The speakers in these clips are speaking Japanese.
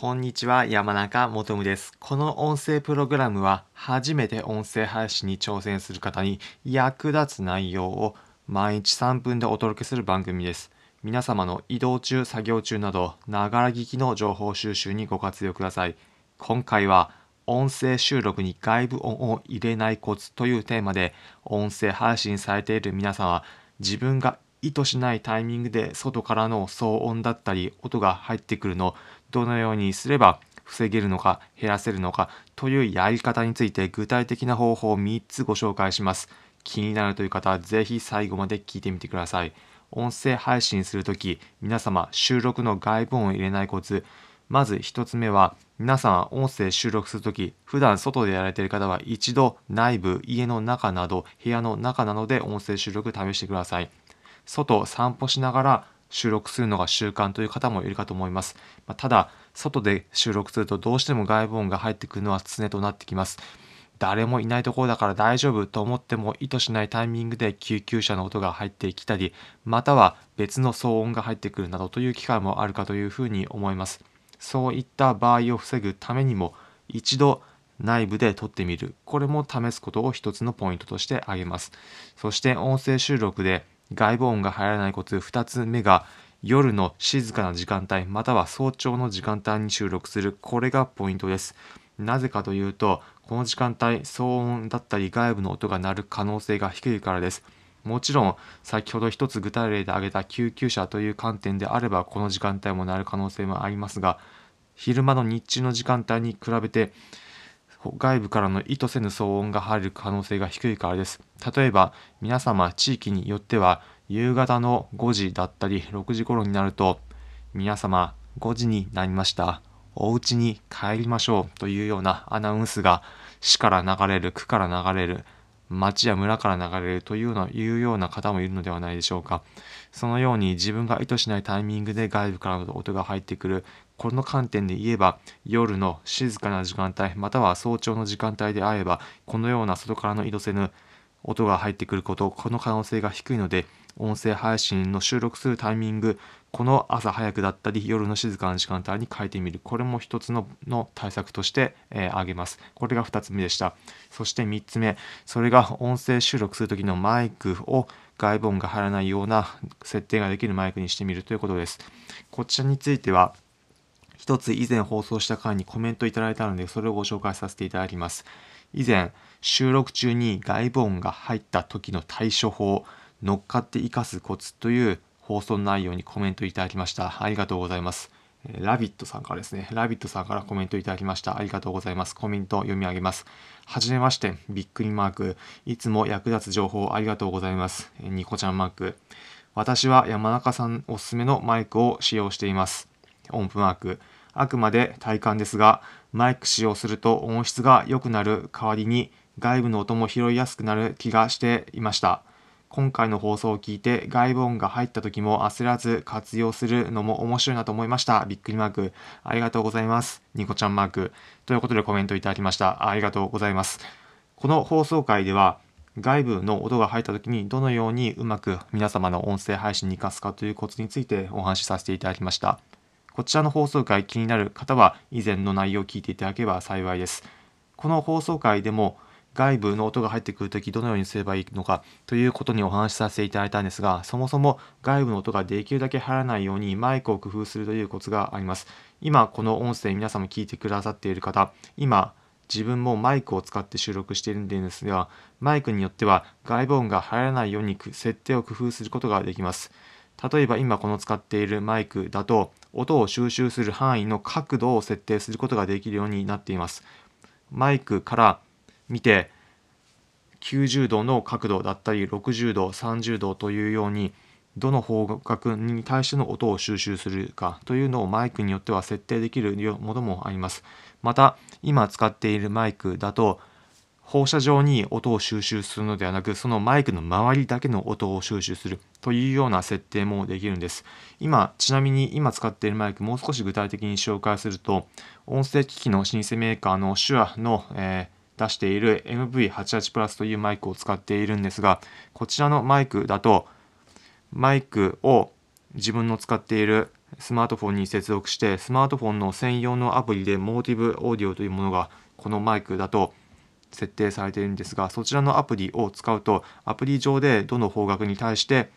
こんにちは、山中もとむです。この音声プログラムは、初めて音声配信に挑戦する方に役立つ内容を毎日3分でお届けする番組です。皆様の移動中、作業中など、ながら聞きの情報収集にご活用ください。今回は、音声収録に外部音を入れないコツというテーマで、音声配信されている皆さんは、自分が意図しないタイミングで外からの騒音だったり音が入ってくるのどのようにすれば防げるのか減らせるのかというやり方について具体的な方法を3つご紹介します。気になるという方はぜひ最後まで聞いてみてください。音声配信するとき皆様収録の外部音を入れないコツまず1つ目は皆さん音声収録するとき普段外でやられている方は一度内部家の中など部屋の中などで音声収録試してください。外散歩しながら収録するのが習慣という方もいるかと思います。ま、ただ、外で収録するとどうしても外部音が入ってくるのは常となってきます。誰もいないところだから大丈夫と思っても意図しないタイミングで救急車の音が入ってきたり、または別の騒音が入ってくるなどという機会もあるかというふうに思います。そういった場合を防ぐためにも一度内部で撮ってみる。これも試すことを一つのポイントとして挙げます。そして音声収録で外部音が入らないコツ2つ目が夜の静かな時間帯または早朝の時間帯に収録する。これがポイントです。なぜかというとこの時間帯騒音だったり外部の音が鳴る可能性が低いからです。もちろん先ほど一つ具体例で挙げた救急車という観点であればこの時間帯も鳴る可能性もありますが昼間の日中の時間帯に比べて外部からの意図せぬ騒音が入る可能性が低いからです。例えば、皆様地域によっては、夕方の5時だったり6時頃になると、皆様5時になりました。お家に帰りましょうというようなアナウンスが市から流れる、区から流れる、町や村から流れるというのいうような方もいるのではないでしょうか。そのように自分が意図しないタイミングで外部からの音が入ってくる。この観点で言えば夜の静かな時間帯または早朝の時間帯であればこのような外からの意図せぬ音が入ってくることこの可能性が低いので音声配信の収録するタイミングこの朝早くだったり夜の静かな時間帯に変えてみる。これも一つのの対策として、えー、挙げます。これが2つ目でした。そして3つ目。それが音声収録する時のマイクを外部音が入らないような設定ができるマイクにしてみるということです。こちらについては一つ以前放送した回にコメントいただいたので、それをご紹介させていただきます。以前、収録中に外部音が入った時の対処法、乗っかって生かすコツという放送内容にコメントいただきました。ありがとうございます。ラビットさんからですね。ラビットさんからコメントいただきました。ありがとうございます。コメント読み上げます。はじめまして、びっくりマーク。いつも役立つ情報ありがとうございます。ニコちゃんマーク。私は山中さんおすすめのマイクを使用しています。音符マーク。あくまで体感ですが、マイク使用すると音質が良くなる代わりに外部の音も拾いやすくなる気がしていました。今回の放送を聞いて外部音が入った時も焦らず活用するのも面白いなと思いました。びっくりマーク。ありがとうございます。ニコちゃんマーク。ということでコメントいただきました。ありがとうございます。この放送回では外部の音が入った時にどのようにうまく皆様の音声配信に活かすかというコツについてお話しさせていただきました。こちらの放送回気になる方は以前の内容を聞いていただければ幸いです。この放送回でも外部の音が入ってくるときどのようにすればいいのかということにお話しさせていただいたんですが、そもそも外部の音ができるだけ入らないようにマイクを工夫するというコツがあります。今この音声皆様聞いてくださっている方、今自分もマイクを使って収録しているんですが、マイクによっては外部音が入らないように設定を工夫することができます。例えば今この使っているマイクだと音を収集する範囲の角度を設定することができるようになっています。マイクから見て90度の角度だったり60度30度というようにどの方角に対しての音を収集するかというのをマイクによっては設定できるものもあります。また今使っているマイクだと放射状に音を収集するのではなくそのマイクの周りだけの音を収集するというような設定もできるんです。今ちなみに今使っているマイクもう少し具体的に紹介すると音声機器の老舗メーカーの手話の、えー、出している MV88 プラスというマイクを使っているんですがこちらのマイクだとマイクを自分の使っているスマートフォンに接続してスマートフォンの専用のアプリでモーティブオーディオというものがこのマイクだと設定されているんですがそちらのアプリを使うとアプリ上でどの方角に対して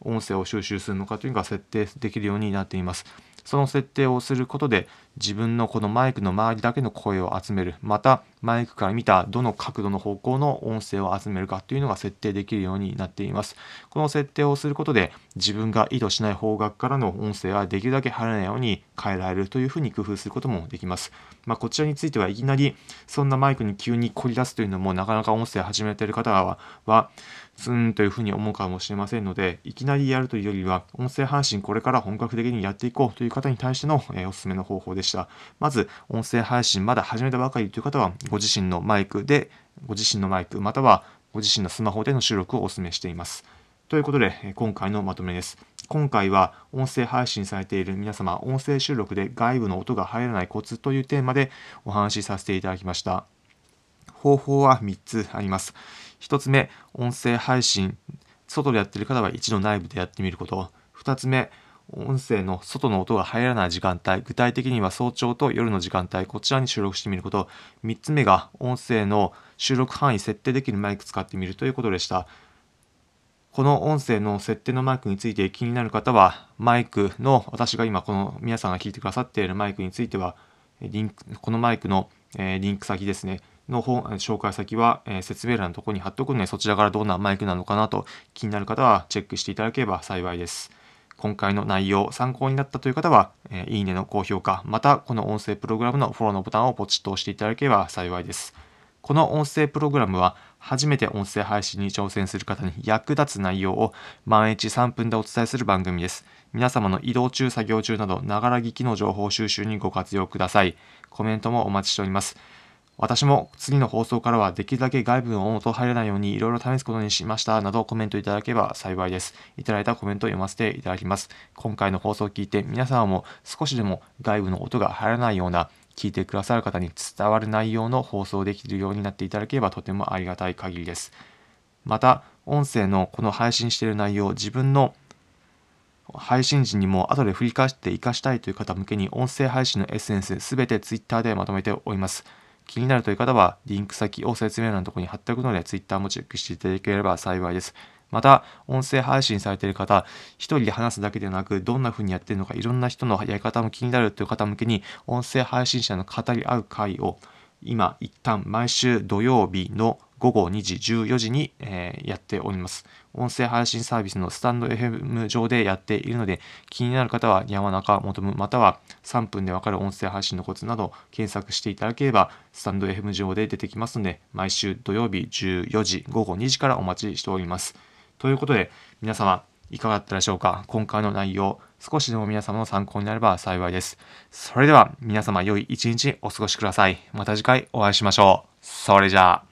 音声を収集するのかというのが設定できるようになっています。その設定をすることで自分のこのマイクの周りだけの声を集めるまたマイクから見たどの角度の方向の音声を集めるかというのが設定できるようになっていますこの設定をすることで自分が意図しない方角からの音声はできるだけ入らないように変えられるというふうに工夫することもできます、まあ、こちらについてはいきなりそんなマイクに急に凝り出すというのもなかなか音声始めている方ははツーンというふうに思うかもしれませんのでいきなりやるというよりは音声配信これから本格的にやっていこうという方に対しての、え、おすすめの方法でした。まず音声配信まだ始めたばかりという方はご自身のマイクでご自身のマイクまたはご自身のスマホでの収録をお勧めしています。ということで今回のまとめです。今回は音声配信されている皆様音声収録で外部の音が入らないコツというテーマでお話しさせていただきました。方法は3つあります。1つ目音声配信。外でやってる方は一度内部でやってみること。2つ目音声の外の音が入らない時間帯、具体的には早朝と夜の時間帯、こちらに収録してみること。3つ目が音声の収録範囲設定できるマイク使ってみるということでした。この音声の設定のマイクについて気になる方は、マイクの、私が今この皆さんが聞いてくださっているマイクについては、リンクこのマイクの、え、リンク先ですね、の本紹介先は、え、説明欄のところに貼っておくので、そちらからどんなマイクなのかなと気になる方はチェックしていただければ幸いです。今回の内容参考になったという方は、え、いいねの高評価、またこの音声プログラムのフォローのボタンをポチッと押していただければ幸いです。この音声プログラムは初めて音声配信に挑戦する方に役立つ内容を毎日3分でお伝えする番組です。皆様の移動中、作業中など、ながら聞きの情報収集にご活用ください。コメントもお待ちしております。私も次の放送からはできるだけ外部の音入らないようにいろいろ試すことにしましたなどコメントいただければ幸いです。いただいたコメントを読ませていただきます。今回の放送を聞いて皆様も少しでも外部の音が入らないような聞いてくださる方に伝わる内容の放送できるようになっていただければとてもありがたい限りです。また、音声のこの配信している内容、自分の配信時にも後で振り返って活かしたいという方向けに音声配信のエッセンスすべて Twitter でまとめております。気になるという方は、リンク先を説明欄のところに貼っておくので、Twitter もチェックしていただければ幸いです。また、音声配信されている方、一人で話すだけでなく、どんな風にやっているのか、いろんな人のやり方も気になるという方向けに、音声配信者の語り合う会を、今、一旦毎週土曜日の午後2時、14時に、えー、やっております。音声配信サービスのスタンド FM 上でやっているので、気になる方は山中求む、または3分でわかる音声配信のコツなど検索していただければ、スタンド FM 上で出てきますので、毎週土曜日14時、午後2時からお待ちしております。ということで、皆様、いかがだったでしょうか？今回の内容、少しでも皆様の参考になれば幸いです。それでは、皆様良い一日お過ごしください。また次回お会いしましょう。それじゃあ。